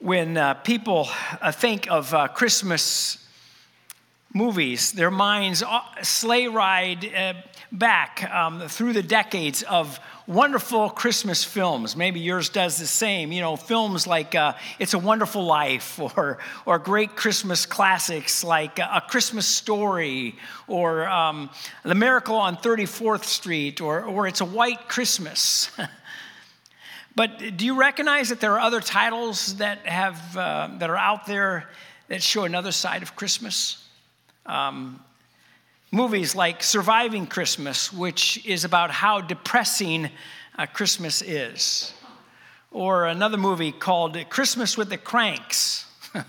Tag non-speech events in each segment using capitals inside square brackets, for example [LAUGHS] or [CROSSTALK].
when uh, people uh, think of uh, Christmas movies, their minds uh, sleigh ride uh, back um, through the decades of wonderful Christmas films. Maybe yours does the same. You know, films like uh, It's a Wonderful Life [LAUGHS] or, or great Christmas classics like A Christmas Story or um, The Miracle on 34th Street or, or It's a White Christmas. [LAUGHS] But do you recognize that there are other titles that, have, uh, that are out there that show another side of Christmas? Um, movies like Surviving Christmas, which is about how depressing uh, Christmas is. Or another movie called Christmas with the Cranks, [LAUGHS]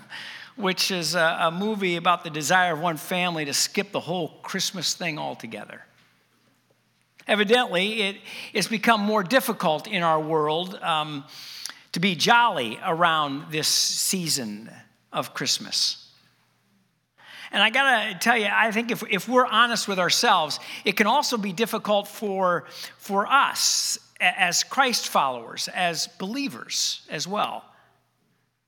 which is a, a movie about the desire of one family to skip the whole Christmas thing altogether. Evidently, it, it's become more difficult in our world um, to be jolly around this season of Christmas. And I gotta tell you, I think if, if we're honest with ourselves, it can also be difficult for, for us as Christ followers, as believers as well.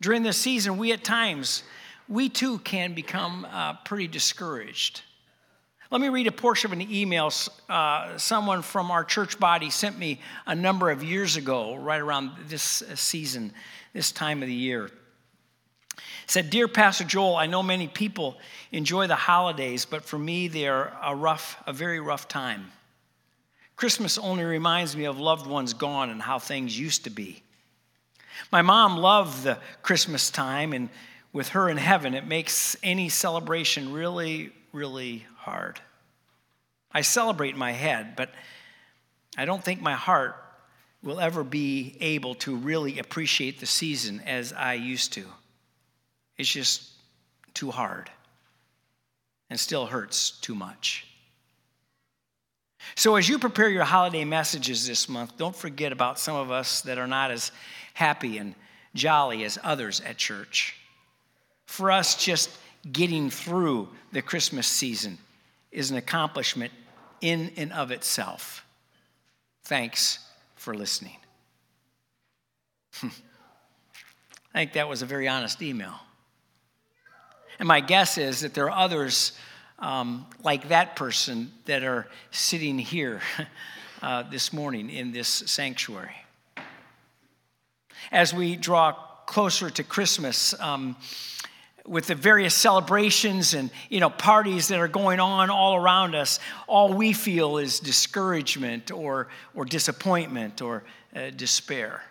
During this season, we at times, we too can become uh, pretty discouraged. Let me read a portion of an email uh, someone from our church body sent me a number of years ago, right around this uh, season, this time of the year. It said, Dear Pastor Joel, I know many people enjoy the holidays, but for me, they are a rough, a very rough time. Christmas only reminds me of loved ones gone and how things used to be. My mom loved the Christmas time, and with her in heaven, it makes any celebration really, really hard. I celebrate my head, but I don't think my heart will ever be able to really appreciate the season as I used to. It's just too hard and still hurts too much. So, as you prepare your holiday messages this month, don't forget about some of us that are not as happy and jolly as others at church. For us, just getting through the Christmas season is an accomplishment in and of itself. Thanks for listening. [LAUGHS] I think that was a very honest email. And my guess is that there are others um, like that person that are sitting here [LAUGHS] uh, this morning in this sanctuary. As we draw closer to Christmas, um, with the various celebrations and you know parties that are going on all around us all we feel is discouragement or or disappointment or uh, despair.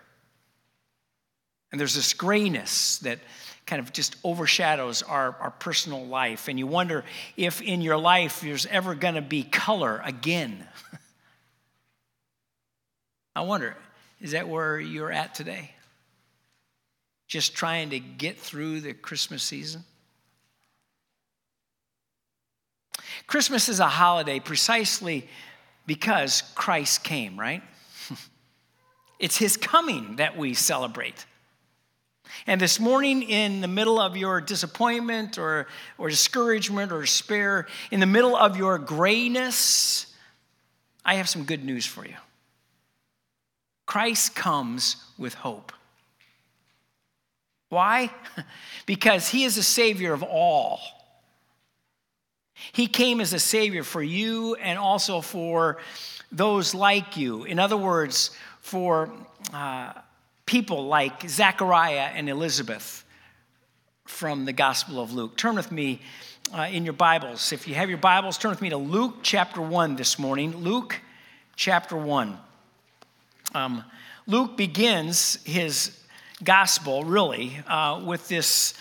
And there's this grayness that kind of just overshadows our, our personal life. And you wonder if in your life there's ever going to be color again. [LAUGHS] I wonder is that where you're at today just trying to get through the Christmas season? Christmas is a holiday precisely because Christ came, right? [LAUGHS] it's his coming that we celebrate. And this morning, in the middle of your disappointment or, or discouragement or despair, in the middle of your grayness, I have some good news for you. Christ comes with hope. Why? [LAUGHS] because he is a savior of all. He came as a savior for you and also for those like you. In other words, for uh, people like Zachariah and Elizabeth from the Gospel of Luke. Turn with me uh, in your Bibles. If you have your Bibles, turn with me to Luke chapter 1 this morning. Luke chapter 1. Um, Luke begins his gospel, really, uh, with this,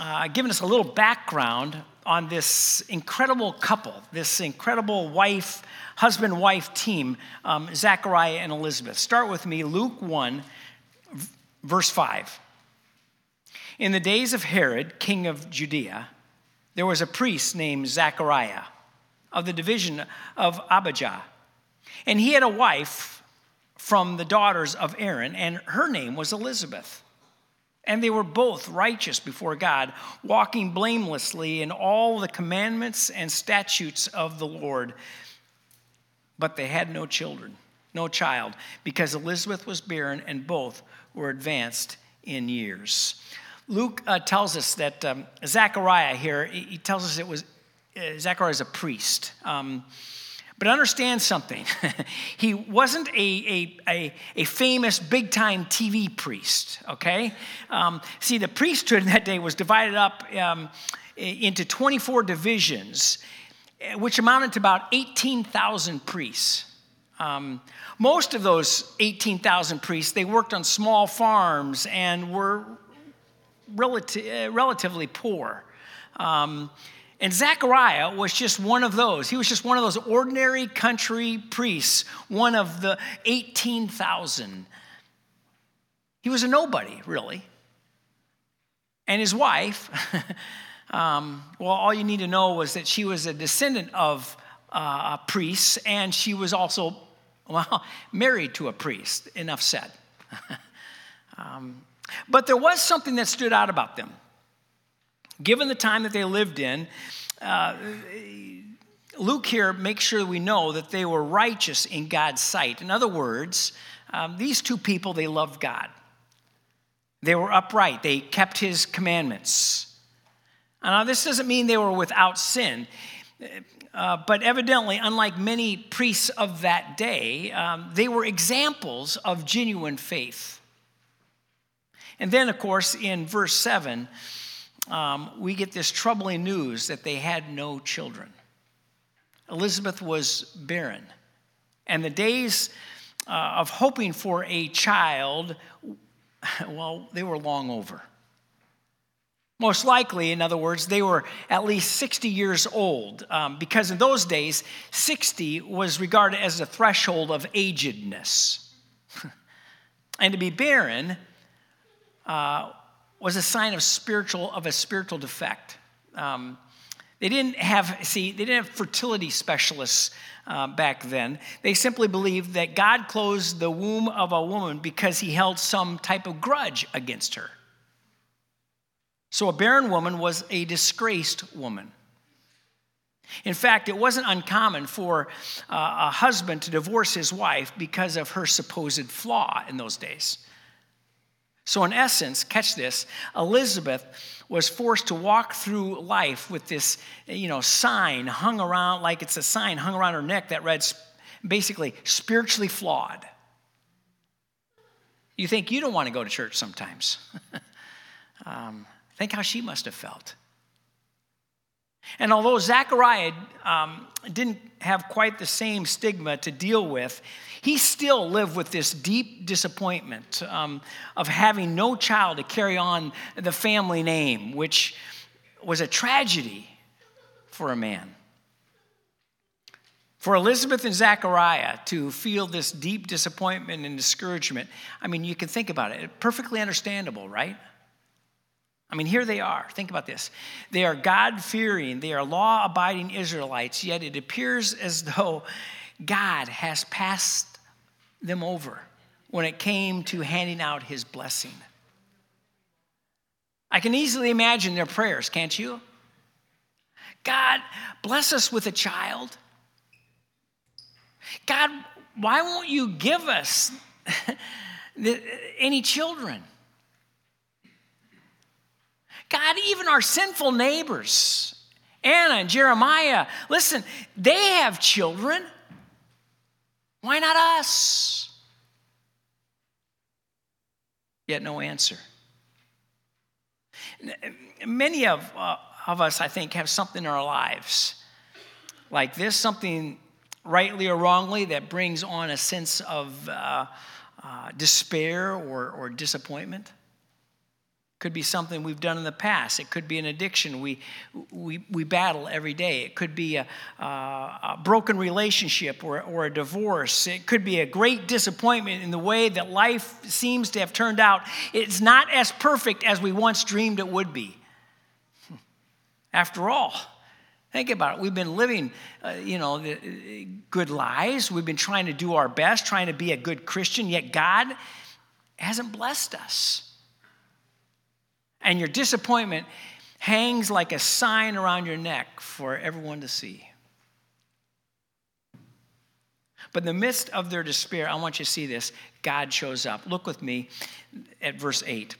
uh, giving us a little background on this incredible couple, this incredible wife, husband wife team, um, Zachariah and Elizabeth. Start with me, Luke 1, verse 5. In the days of Herod, king of Judea, there was a priest named Zachariah of the division of Abijah. And he had a wife from the daughters of Aaron, and her name was Elizabeth. And they were both righteous before God, walking blamelessly in all the commandments and statutes of the Lord. But they had no children, no child, because Elizabeth was barren and both were advanced in years. Luke uh, tells us that um, Zechariah here, he tells us it was, uh, Zechariah is a priest. Um, but understand something. [LAUGHS] he wasn't a, a, a, a famous big time TV priest, okay? Um, see, the priesthood in that day was divided up um, into 24 divisions, eh, which amounted to about 18,000 priests. Um, most of those 18,000 priests, they worked on small farms and were relati- uh, relatively poor. And Zechariah was just one of those. He was just one of those ordinary country priests, one of the 18,000. He was a nobody, really. And his wife, [LAUGHS] um, well, all you need to know was that she was a descendant of uh, priests, and she was also, [LAUGHS] well, married to a priest. Enough said. [LAUGHS] um, but there was something that stood out about them. Given the time that they lived in, uh, Luke here makes sure we know that they were righteous in God's sight. In other words, um, these two people, they loved God. They were upright, they kept his commandments. Now, this doesn't mean they were without sin, uh, but evidently, unlike many priests of that day, um, they were examples of genuine faith. And then, of course, in verse 7, um, we get this troubling news that they had no children. Elizabeth was barren. And the days uh, of hoping for a child, well, they were long over. Most likely, in other words, they were at least 60 years old, um, because in those days, 60 was regarded as a threshold of agedness. [LAUGHS] and to be barren uh, was a sign of spiritual of a spiritual defect. Um, they didn't have see they didn't have fertility specialists uh, back then. They simply believed that God closed the womb of a woman because He held some type of grudge against her. So a barren woman was a disgraced woman. In fact, it wasn't uncommon for uh, a husband to divorce his wife because of her supposed flaw in those days. So, in essence, catch this Elizabeth was forced to walk through life with this, you know, sign hung around, like it's a sign hung around her neck that read basically spiritually flawed. You think you don't want to go to church sometimes. [LAUGHS] um, think how she must have felt. And although Zechariah um, didn't have quite the same stigma to deal with, he still lived with this deep disappointment um, of having no child to carry on the family name, which was a tragedy for a man. For Elizabeth and Zachariah to feel this deep disappointment and discouragement, I mean, you can think about it. Perfectly understandable, right? I mean, here they are. Think about this. They are God fearing, they are law abiding Israelites, yet it appears as though God has passed them over when it came to handing out his blessing. I can easily imagine their prayers, can't you? God, bless us with a child. God, why won't you give us [LAUGHS] any children? God, even our sinful neighbors, Anna and Jeremiah, listen, they have children. Why not us? Yet no answer. Many of, uh, of us, I think, have something in our lives like this, something rightly or wrongly that brings on a sense of uh, uh, despair or, or disappointment could be something we've done in the past. It could be an addiction we, we, we battle every day. It could be a, a broken relationship or, or a divorce. It could be a great disappointment in the way that life seems to have turned out. It's not as perfect as we once dreamed it would be. After all, think about it. We've been living, uh, you know, good lives. We've been trying to do our best, trying to be a good Christian, yet God hasn't blessed us and your disappointment hangs like a sign around your neck for everyone to see. But in the midst of their despair, I want you to see this. God shows up. Look with me at verse 8.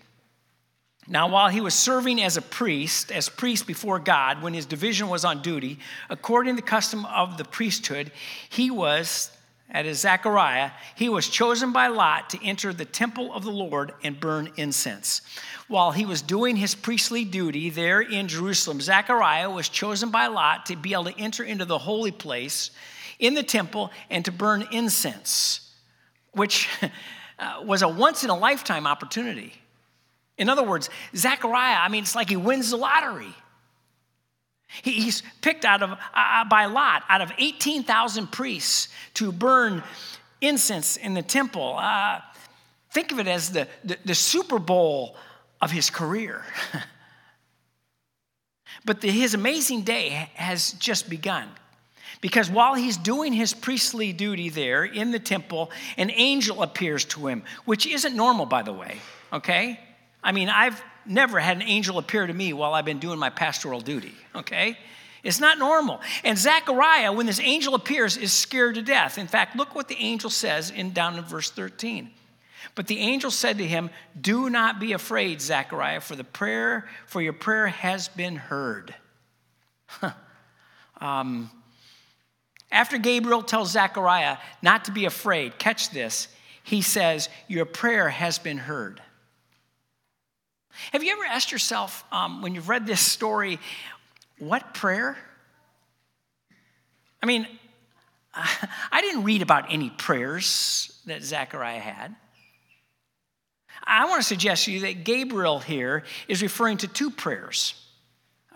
Now, while he was serving as a priest, as priest before God, when his division was on duty, according to the custom of the priesthood, he was, that is Zechariah, he was chosen by Lot to enter the temple of the Lord and burn incense. While he was doing his priestly duty there in Jerusalem, Zechariah was chosen by Lot to be able to enter into the holy place in the temple and to burn incense, which [LAUGHS] uh, was a once in a lifetime opportunity. In other words, Zechariah, I mean, it's like he wins the lottery. He's picked out of, uh, uh, by Lot out of 18,000 priests to burn incense in the temple. Uh, think of it as the, the, the Super Bowl of his career. [LAUGHS] but the, his amazing day has just begun. Because while he's doing his priestly duty there in the temple, an angel appears to him, which isn't normal, by the way, okay? I mean, I've never had an angel appear to me while I've been doing my pastoral duty, okay? It's not normal. And Zechariah, when this angel appears, is scared to death. In fact, look what the angel says in down in verse 13. But the angel said to him, Do not be afraid, Zechariah, for the prayer, for your prayer has been heard. um, after Gabriel tells Zechariah not to be afraid, catch this, he says, Your prayer has been heard. Have you ever asked yourself, um, when you've read this story, what prayer? I mean, [LAUGHS] I didn't read about any prayers that Zechariah had. I want to suggest to you that Gabriel here is referring to two prayers.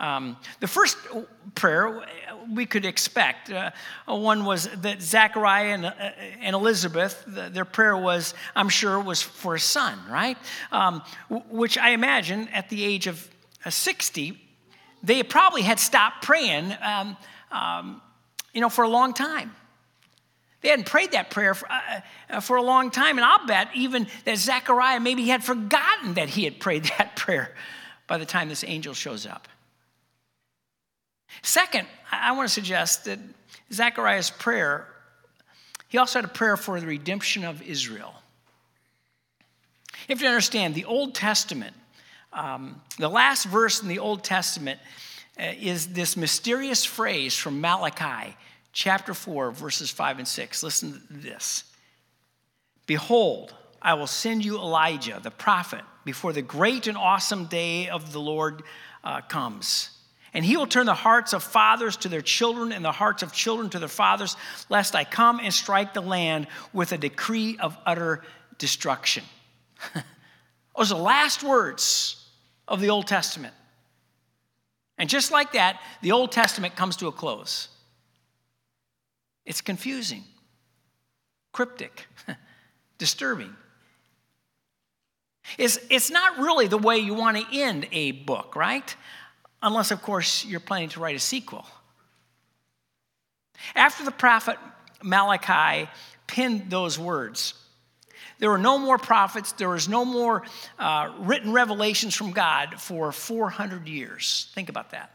Um, the first prayer we could expect. Uh, one was that Zachariah and, uh, and Elizabeth, the, their prayer was, I'm sure, was for a son, right? Um, which I imagine at the age of uh, 60, they probably had stopped praying, um, um, you know, for a long time. They hadn't prayed that prayer for, uh, uh, for, a long time, and I'll bet even that Zechariah maybe had forgotten that he had prayed [LAUGHS] that prayer by the time this angel shows up. Second, I want to suggest that Zechariah's prayer, he also had a prayer for the redemption of Israel. You have to understand, the Old Testament, um, the last verse in the Old Testament uh, is this mysterious phrase from Malachi chapter 4, verses 5 and 6. Listen to this Behold, I will send you Elijah, the prophet, before the great and awesome day of the Lord uh, comes. And he will turn the hearts of fathers to their children and the hearts of children to their fathers, lest I come and strike the land with a decree of utter destruction. [LAUGHS] Those are the last words of the Old Testament. And just like that, the Old Testament comes to a close. It's confusing, cryptic, [LAUGHS] disturbing. It's, it's not really the way you want to end a book, right? Unless, of course, you're planning to write a sequel. After the prophet Malachi penned those words, there were no more prophets, there was no more uh, written revelations from God for 400 years. Think about that.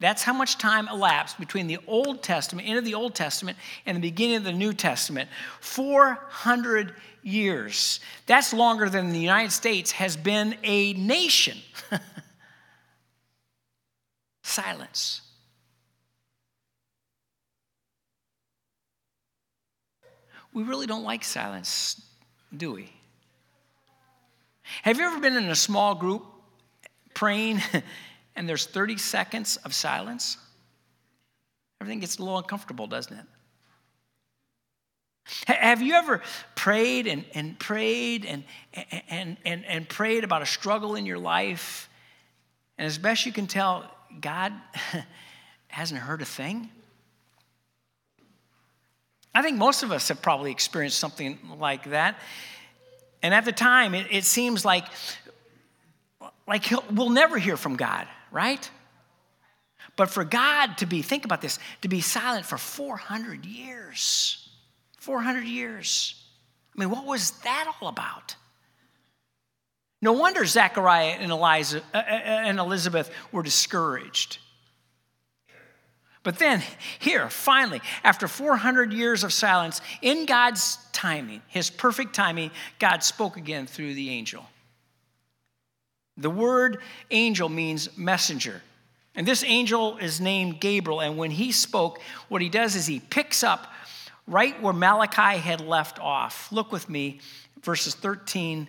That's how much time elapsed between the Old Testament, end of the Old Testament, and the beginning of the New Testament. 400 years. That's longer than the United States has been a nation. [LAUGHS] silence. We really don't like silence, do we? Have you ever been in a small group praying [LAUGHS] and there's 30 seconds of silence? Everything gets a little uncomfortable, doesn't it? Have you ever prayed and, and prayed and, and, and, and prayed about a struggle in your life? And as best you can tell, God [LAUGHS] hasn't heard a thing? I think most of us have probably experienced something like that. And at the time, it, it seems like, like we'll never hear from God, right? But for God to be, think about this, to be silent for 400 years. 400 years. I mean, what was that all about? No wonder Zechariah and, Eliza, uh, uh, and Elizabeth were discouraged. But then, here, finally, after 400 years of silence, in God's timing, his perfect timing, God spoke again through the angel. The word angel means messenger. And this angel is named Gabriel. And when he spoke, what he does is he picks up right where Malachi had left off. Look with me, verses 13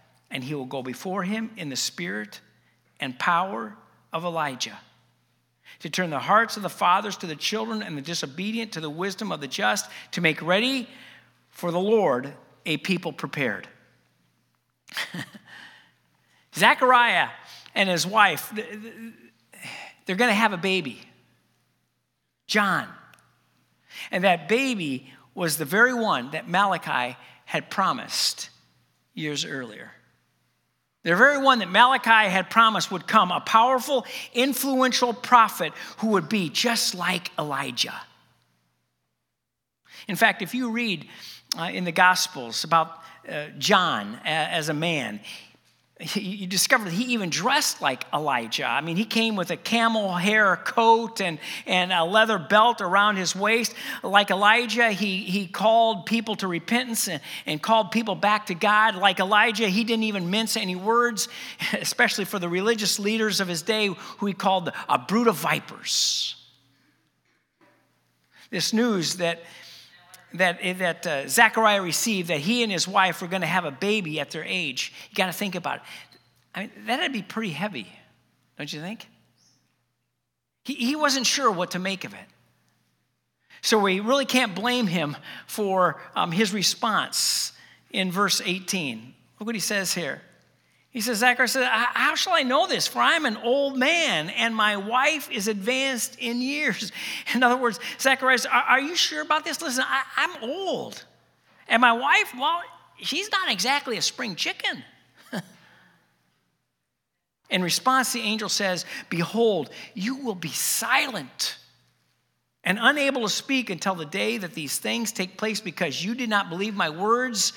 and he will go before him in the spirit and power of Elijah to turn the hearts of the fathers to the children and the disobedient to the wisdom of the just, to make ready for the Lord a people prepared. [LAUGHS] Zechariah and his wife, they're going to have a baby, John. And that baby was the very one that Malachi had promised years earlier. The very one that Malachi had promised would come, a powerful, influential prophet who would be just like Elijah. In fact, if you read uh, in the Gospels about uh, John as a man, you discover that he even dressed like Elijah. I mean, he came with a camel hair coat and, and a leather belt around his waist. Like Elijah, he, he called people to repentance and, and called people back to God. Like Elijah, he didn't even mince any words, [LAUGHS] especially for the religious leaders of his day, who he called a brood of vipers. This news that that, that uh, Zechariah received that he and his wife were going to have a baby at their age. You got to think about it. I mean, that'd be pretty heavy, don't you think? He, he wasn't sure what to make of it. So we really can't blame him for um, his response in verse 18. Look what he says here. He says, Zachariah said, How shall I know this? For I'm an old man and my wife is advanced in years. [LAUGHS] In other words, Zachariah says, Are, you sure about this? Listen, I, I'm old. And my wife, well, she's not exactly a spring chicken. [LAUGHS] In response, the angel says, Behold, you will be silent and unable to speak until the day that these things take place because you did not believe my words,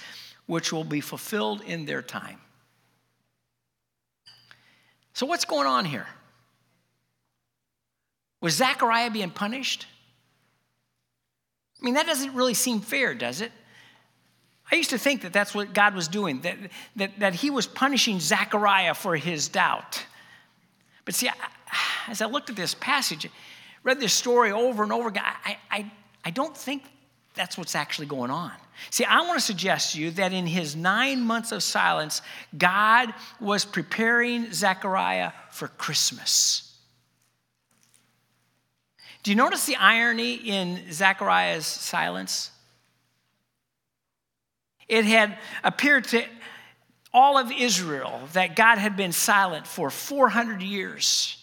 which will be fulfilled in their time. So, what's going on here? Was Zechariah being punished? I mean, that doesn't really seem fair, does it? I used to think that that's what God was doing, that, that, that he was punishing Zechariah for his doubt. But see, as I looked at this passage, read this story over and over again, I, I, I don't think that's what's actually going on. See, I want to suggest to you that in his nine months of silence, God was preparing Zechariah for Christmas. Do you notice the irony in Zechariah's silence? It had appeared to all of Israel that God had been silent for 400 years.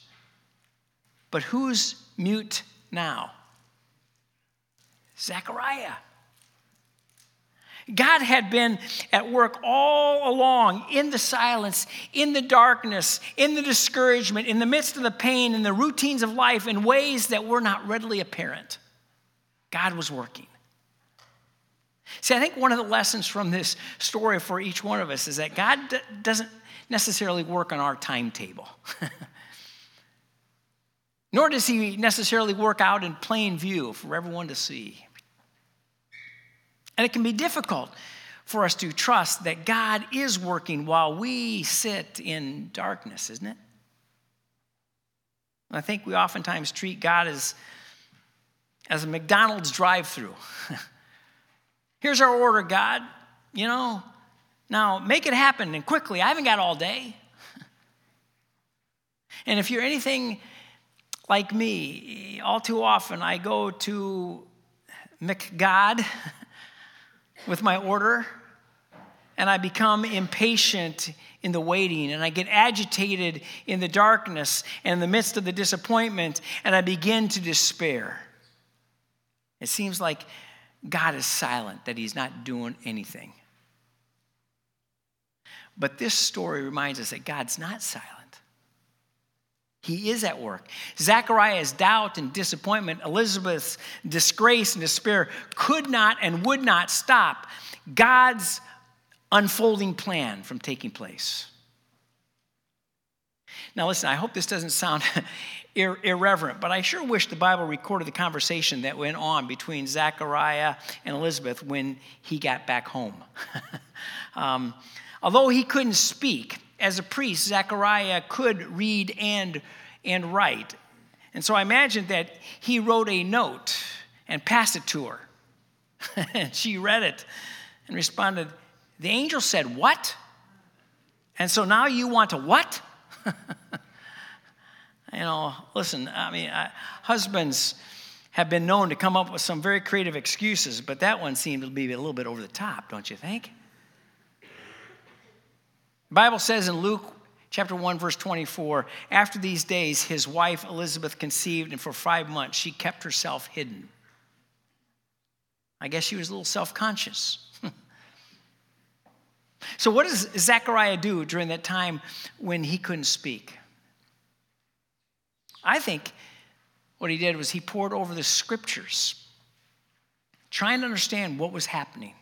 But who's mute now? Zechariah. God had been at work all along in the silence, in the darkness, in the discouragement, in the midst of the pain, in the routines of life in ways that were not readily apparent. God was working. See, I think one of the lessons from this story for each one of us is that God doesn't necessarily work on our timetable. [LAUGHS] Nor does he necessarily work out in plain view for everyone to see. And it can be difficult for us to trust that God is working while we sit in darkness, isn't it? I think we oftentimes treat God as, as a McDonald's drive through. [LAUGHS] Here's our order, God. You know, now make it happen and quickly. I haven't got all day. [LAUGHS] and if you're anything like me, all too often I go to McGod [LAUGHS] with my order and I become impatient in the waiting and I get agitated in the darkness and in the midst of the disappointment and I begin to despair. It seems like God is silent, that He's not doing anything. But this story reminds us that God's not silent. He is at work. Zechariah's doubt and disappointment, Elizabeth's disgrace and despair could not and would not stop God's unfolding plan from taking place. Now, listen, I hope this doesn't sound [LAUGHS] ir- irreverent, but I sure wish the Bible recorded the conversation that went on between Zechariah and Elizabeth when he got back home. [LAUGHS] um, although he couldn't speak, as a priest, Zechariah could read and, and write. And so I imagine that he wrote a note and passed it to her. [LAUGHS] and she read it and responded, The angel said, What? And so now you want to what? [LAUGHS] you know, listen, I mean, I, husbands have been known to come up with some very creative excuses, but that one seemed to be a little bit over the top, don't you think? The Bible says in Luke chapter 1 verse 24, after these days his wife Elizabeth conceived and for 5 months she kept herself hidden. I guess she was a little self-conscious. [LAUGHS] so what does Zechariah do during that time when he couldn't speak? I think what he did was he pored over the scriptures, trying to understand what was happening.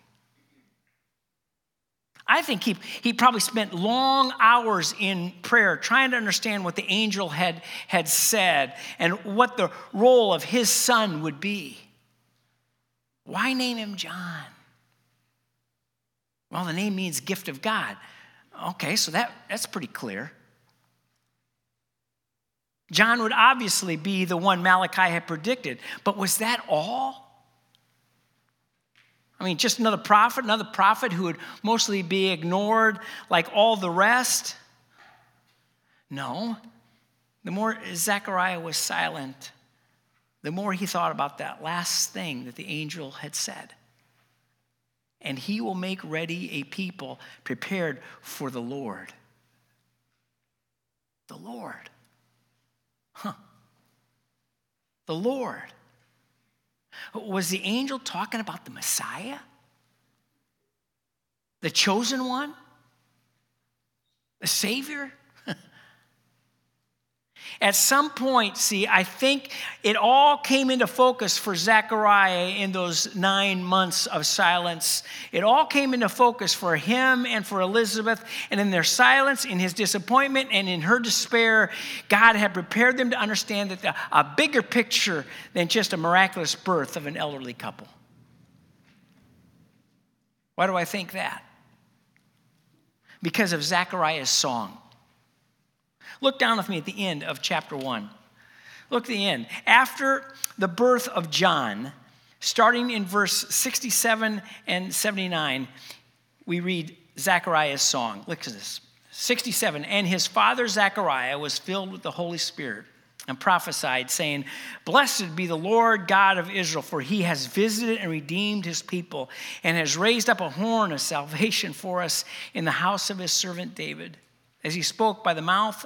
I think he, he probably spent long hours in prayer trying to understand what the angel had, had said and what the role of his son would be. Why name him John? Well, the name means gift of God. Okay, so that, that's pretty clear. John would obviously be the one Malachi had predicted, but was that all? I mean, just another prophet, another prophet who would mostly be ignored like all the rest? No. The more Zechariah was silent, the more he thought about that last thing that the angel had said. And he will make ready a people prepared for the Lord. The Lord. Huh. The Lord. Was the angel talking about the Messiah? The chosen one? The Savior? At some point, see, I think it all came into focus for Zechariah in those nine months of silence. It all came into focus for him and for Elizabeth. And in their silence, in his disappointment, and in her despair, God had prepared them to understand that the, a bigger picture than just a miraculous birth of an elderly couple. Why do I think that? Because of Zechariah's song. Look down with me at the end of chapter 1. Look at the end. After the birth of John, starting in verse 67 and 79, we read Zechariah's song. Look at this. 67. And his father Zechariah was filled with the Holy Spirit and prophesied, saying, Blessed be the Lord God of Israel, for he has visited and redeemed his people, and has raised up a horn of salvation for us in the house of his servant David, as he spoke by the mouth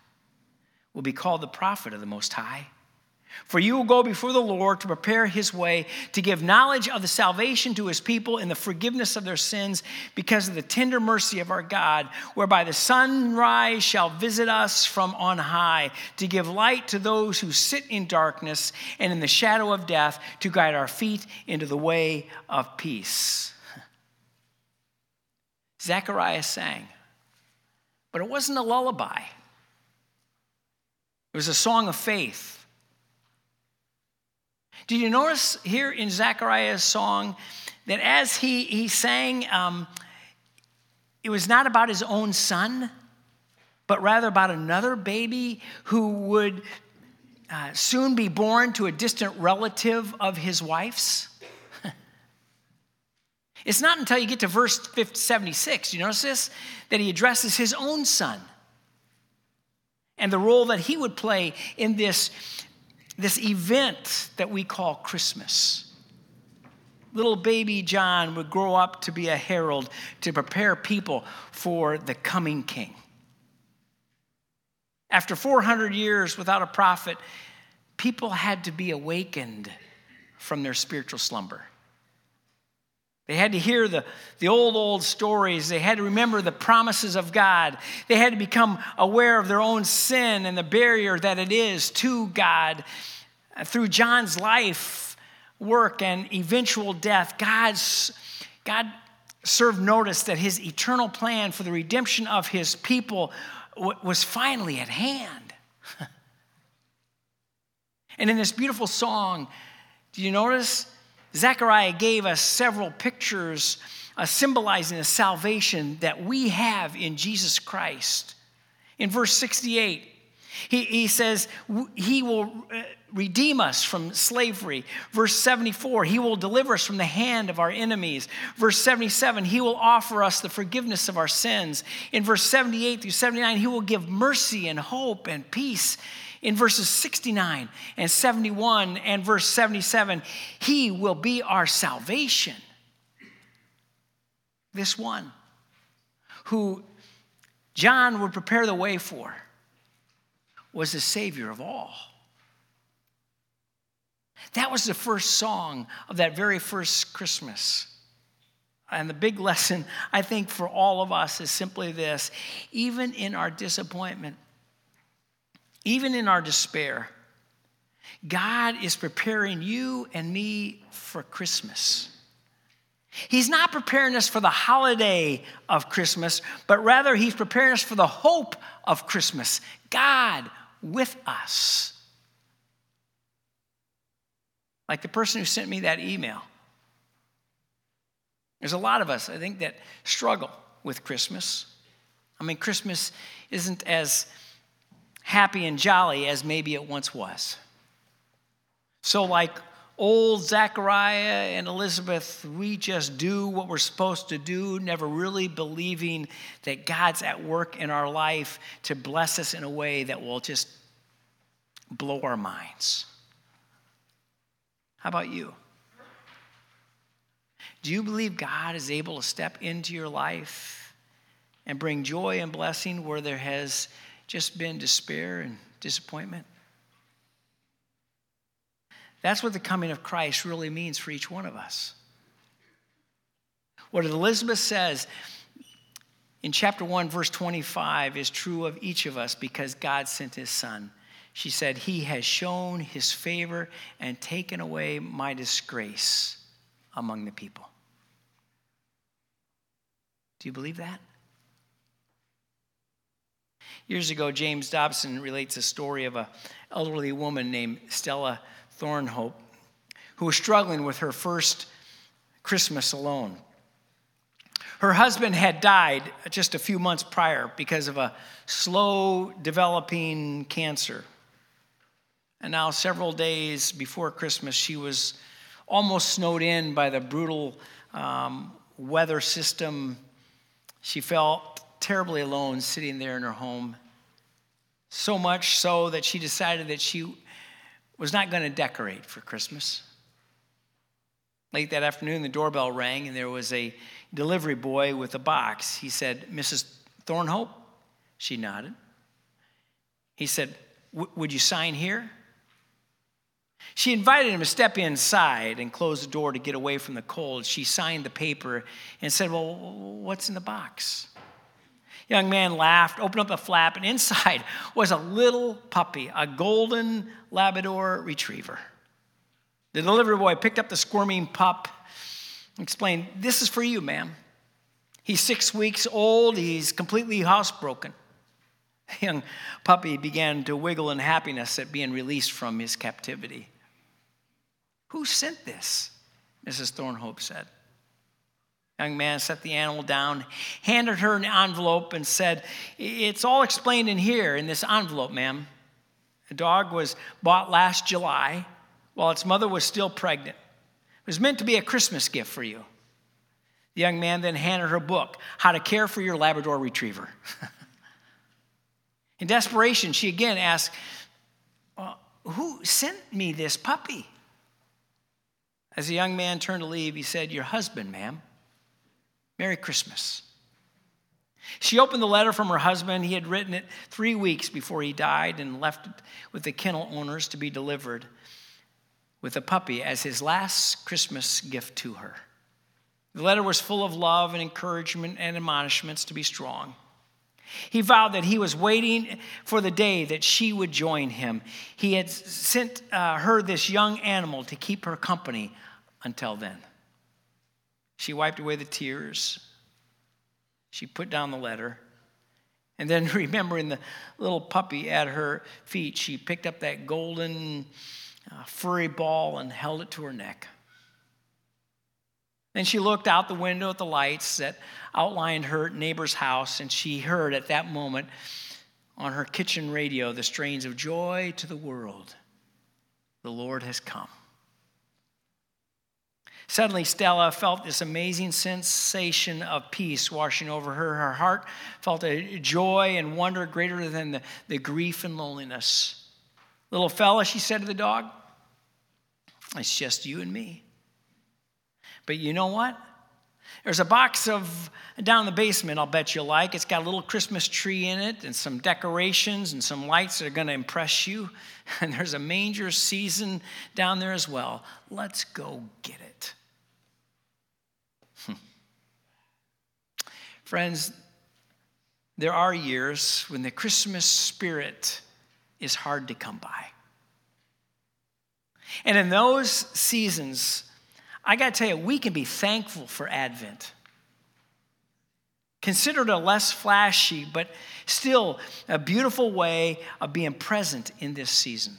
will be called the prophet of the Most High. For you will go before the Lord to prepare his way, to give knowledge of the salvation to his people in the forgiveness of their sins, because of the tender mercy of our God, whereby the sunrise shall visit us from on high, to give light to those who sit in darkness and in the shadow of death, to guide our feet into the way of peace. [LAUGHS] Zechariah sang, but it wasn't a lullaby. It was a song of faith. Did you notice here in Zechariah's song that as he, he sang, um, it was not about his own son, but rather about another baby who would uh, soon be born to a distant relative of his wife's? [LAUGHS] it's not until you get to verse 76, you notice this, that he addresses his own son and the role that he would play in this this event that we call Christmas. Little baby John would grow up to be a herald to prepare people for the coming king. After 400 years without a prophet, people had to be awakened from their spiritual slumber. They had to hear the, the old, old stories. They had to remember the promises of God. They had to become aware of their own sin and the barrier that it is to God. Through John's life, work, and eventual death, God's, God served notice that his eternal plan for the redemption of his people was finally at hand. [LAUGHS] and in this beautiful song, do you notice? Zechariah gave us several pictures uh, symbolizing the salvation that we have in Jesus Christ. In verse 68, he, he says, He will uh, redeem us from slavery. Verse 74, He will deliver us from the hand of our enemies. Verse 77, He will offer us the forgiveness of our sins. In verse 78 through 79, He will give mercy and hope and peace. In verses 69 and 71 and verse 77, He will be our salvation. This one who John would prepare the way for was the Savior of all. That was the first song of that very first Christmas. And the big [LAUGHS] lesson, I think, for all of us is simply this even in our disappointment, even in our despair, God is preparing you and me for Christmas. He's not preparing us for the holiday of Christmas, but rather, He's preparing us for the hope of Christmas. God with us. Like the person who sent me that email. There's a lot of us, I think, that struggle with Christmas. I mean, Christmas isn't as happy and jolly as maybe it once was. So, like old Zachariah and Elizabeth, we just do what we're supposed to do, never really believing that God's at work in our life to bless us in a way that will just blow our minds. How about you? Do you believe God is able to step into your life and bring joy and blessing where there has just been despair and disappointment? That's what the coming of Christ really means for each one of us. What Elizabeth says in chapter 1, verse 25, is true of each of us because God sent his son. She said, He has shown his favor and taken away my disgrace among the people. Do you believe that? Years ago, James Dobson relates a story of an elderly woman named Stella Thornhope, who was struggling with her first Christmas alone. Her husband had died just a few months prior because of a slow developing cancer. And now, several days before Christmas, she was almost snowed in by the brutal um, weather system. She felt terribly alone sitting there in her home. So much so that she decided that she was not going to decorate for Christmas. Late that afternoon, the doorbell rang, and there was a delivery boy with a box. He said, Mrs. Thornhope? She nodded. He said, Would you sign here? She invited him to step inside and close the door to get away from the cold. She signed the paper and said, Well, what's in the box? Young man laughed, opened up the flap, and inside [LAUGHS] was a little puppy, a golden Labrador retriever. The delivery boy picked up the squirming pup and explained, This is for you, ma'am. He's six weeks old, he's completely housebroken. [LAUGHS] The young puppy began to wiggle in happiness at being released from his captivity. Who sent this? Mrs. Thornhope said. Young man set the animal down, handed her an envelope, and said, It's all explained in here in this envelope, ma'am. The dog was bought last July while its mother was still pregnant. It was meant to be a Christmas gift for you. The young man then handed her a book, How to Care for Your Labrador Retriever. [LAUGHS] in desperation, she again asked, well, Who sent me this puppy? As the young man turned to leave, he said, Your husband, ma'am. Merry Christmas. She opened the letter from her husband. He had written it three weeks before he died and left it with the kennel owners to be delivered with a puppy as his last Christmas gift to her. The letter was full of love and encouragement and admonishments to be strong. He vowed that he was waiting for the day that she would join him. He had sent uh, her this young animal to keep her company until then. She wiped away the tears. She put down the letter. And then, [LAUGHS] remembering the little puppy at her feet, she picked up that golden uh, furry ball and held it to her neck. Then she looked out the window at the lights that outlined her neighbor's house, and she heard at that moment on her kitchen radio the strains of joy to the world. The Lord has come. Suddenly, Stella felt this amazing sensation of peace washing over her. Her heart felt a joy and wonder greater than the, the grief and loneliness. Little fella, she said to the dog, it's just you and me. But you know what? There's a box of down in the basement, I'll bet you like. It's got a little Christmas tree in it and some decorations and some lights that are going to impress you. [LAUGHS] And there's a manger season down there as well. Let's go get it. Hmm. Friends, there are years when the Christmas spirit is hard to come by. And in those seasons, I got to tell you, we can be thankful for Advent. Considered a less flashy, but still a beautiful way of being present in this season.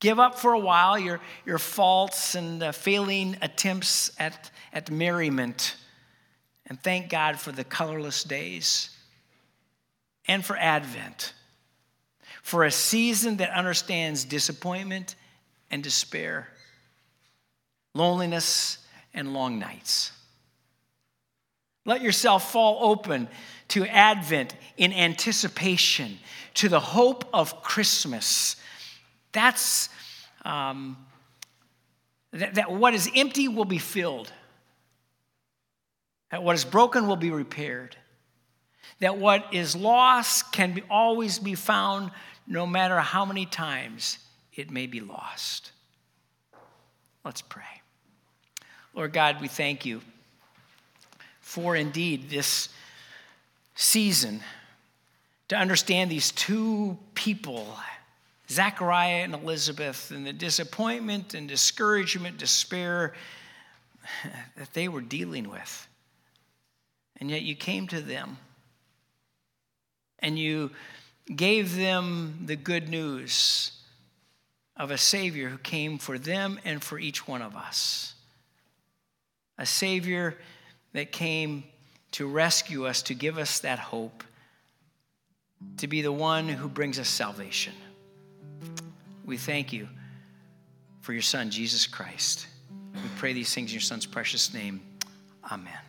Give up for a while your, your faults and uh, failing attempts at, at merriment, and thank God for the colorless days and for Advent, for a season that understands disappointment and despair loneliness, and long nights. Let yourself fall open to Advent in anticipation, to the hope of Christmas. That's um, that, that what is empty will be filled, that what is broken will be repaired, that what is lost can be, always be found no matter how many times it may be lost. Let's pray. Lord God, we thank you for indeed this season to understand these two people, Zachariah and Elizabeth, and the disappointment and discouragement, despair [LAUGHS] that they were dealing with. And yet you came to them and you gave them the good news of a Savior who came for them and for each one of us a Savior that came to rescue us, to give us that hope, to be the one who brings us salvation. We thank you for your Son, Jesus Christ. We pray these things in your Son's precious name. Amen.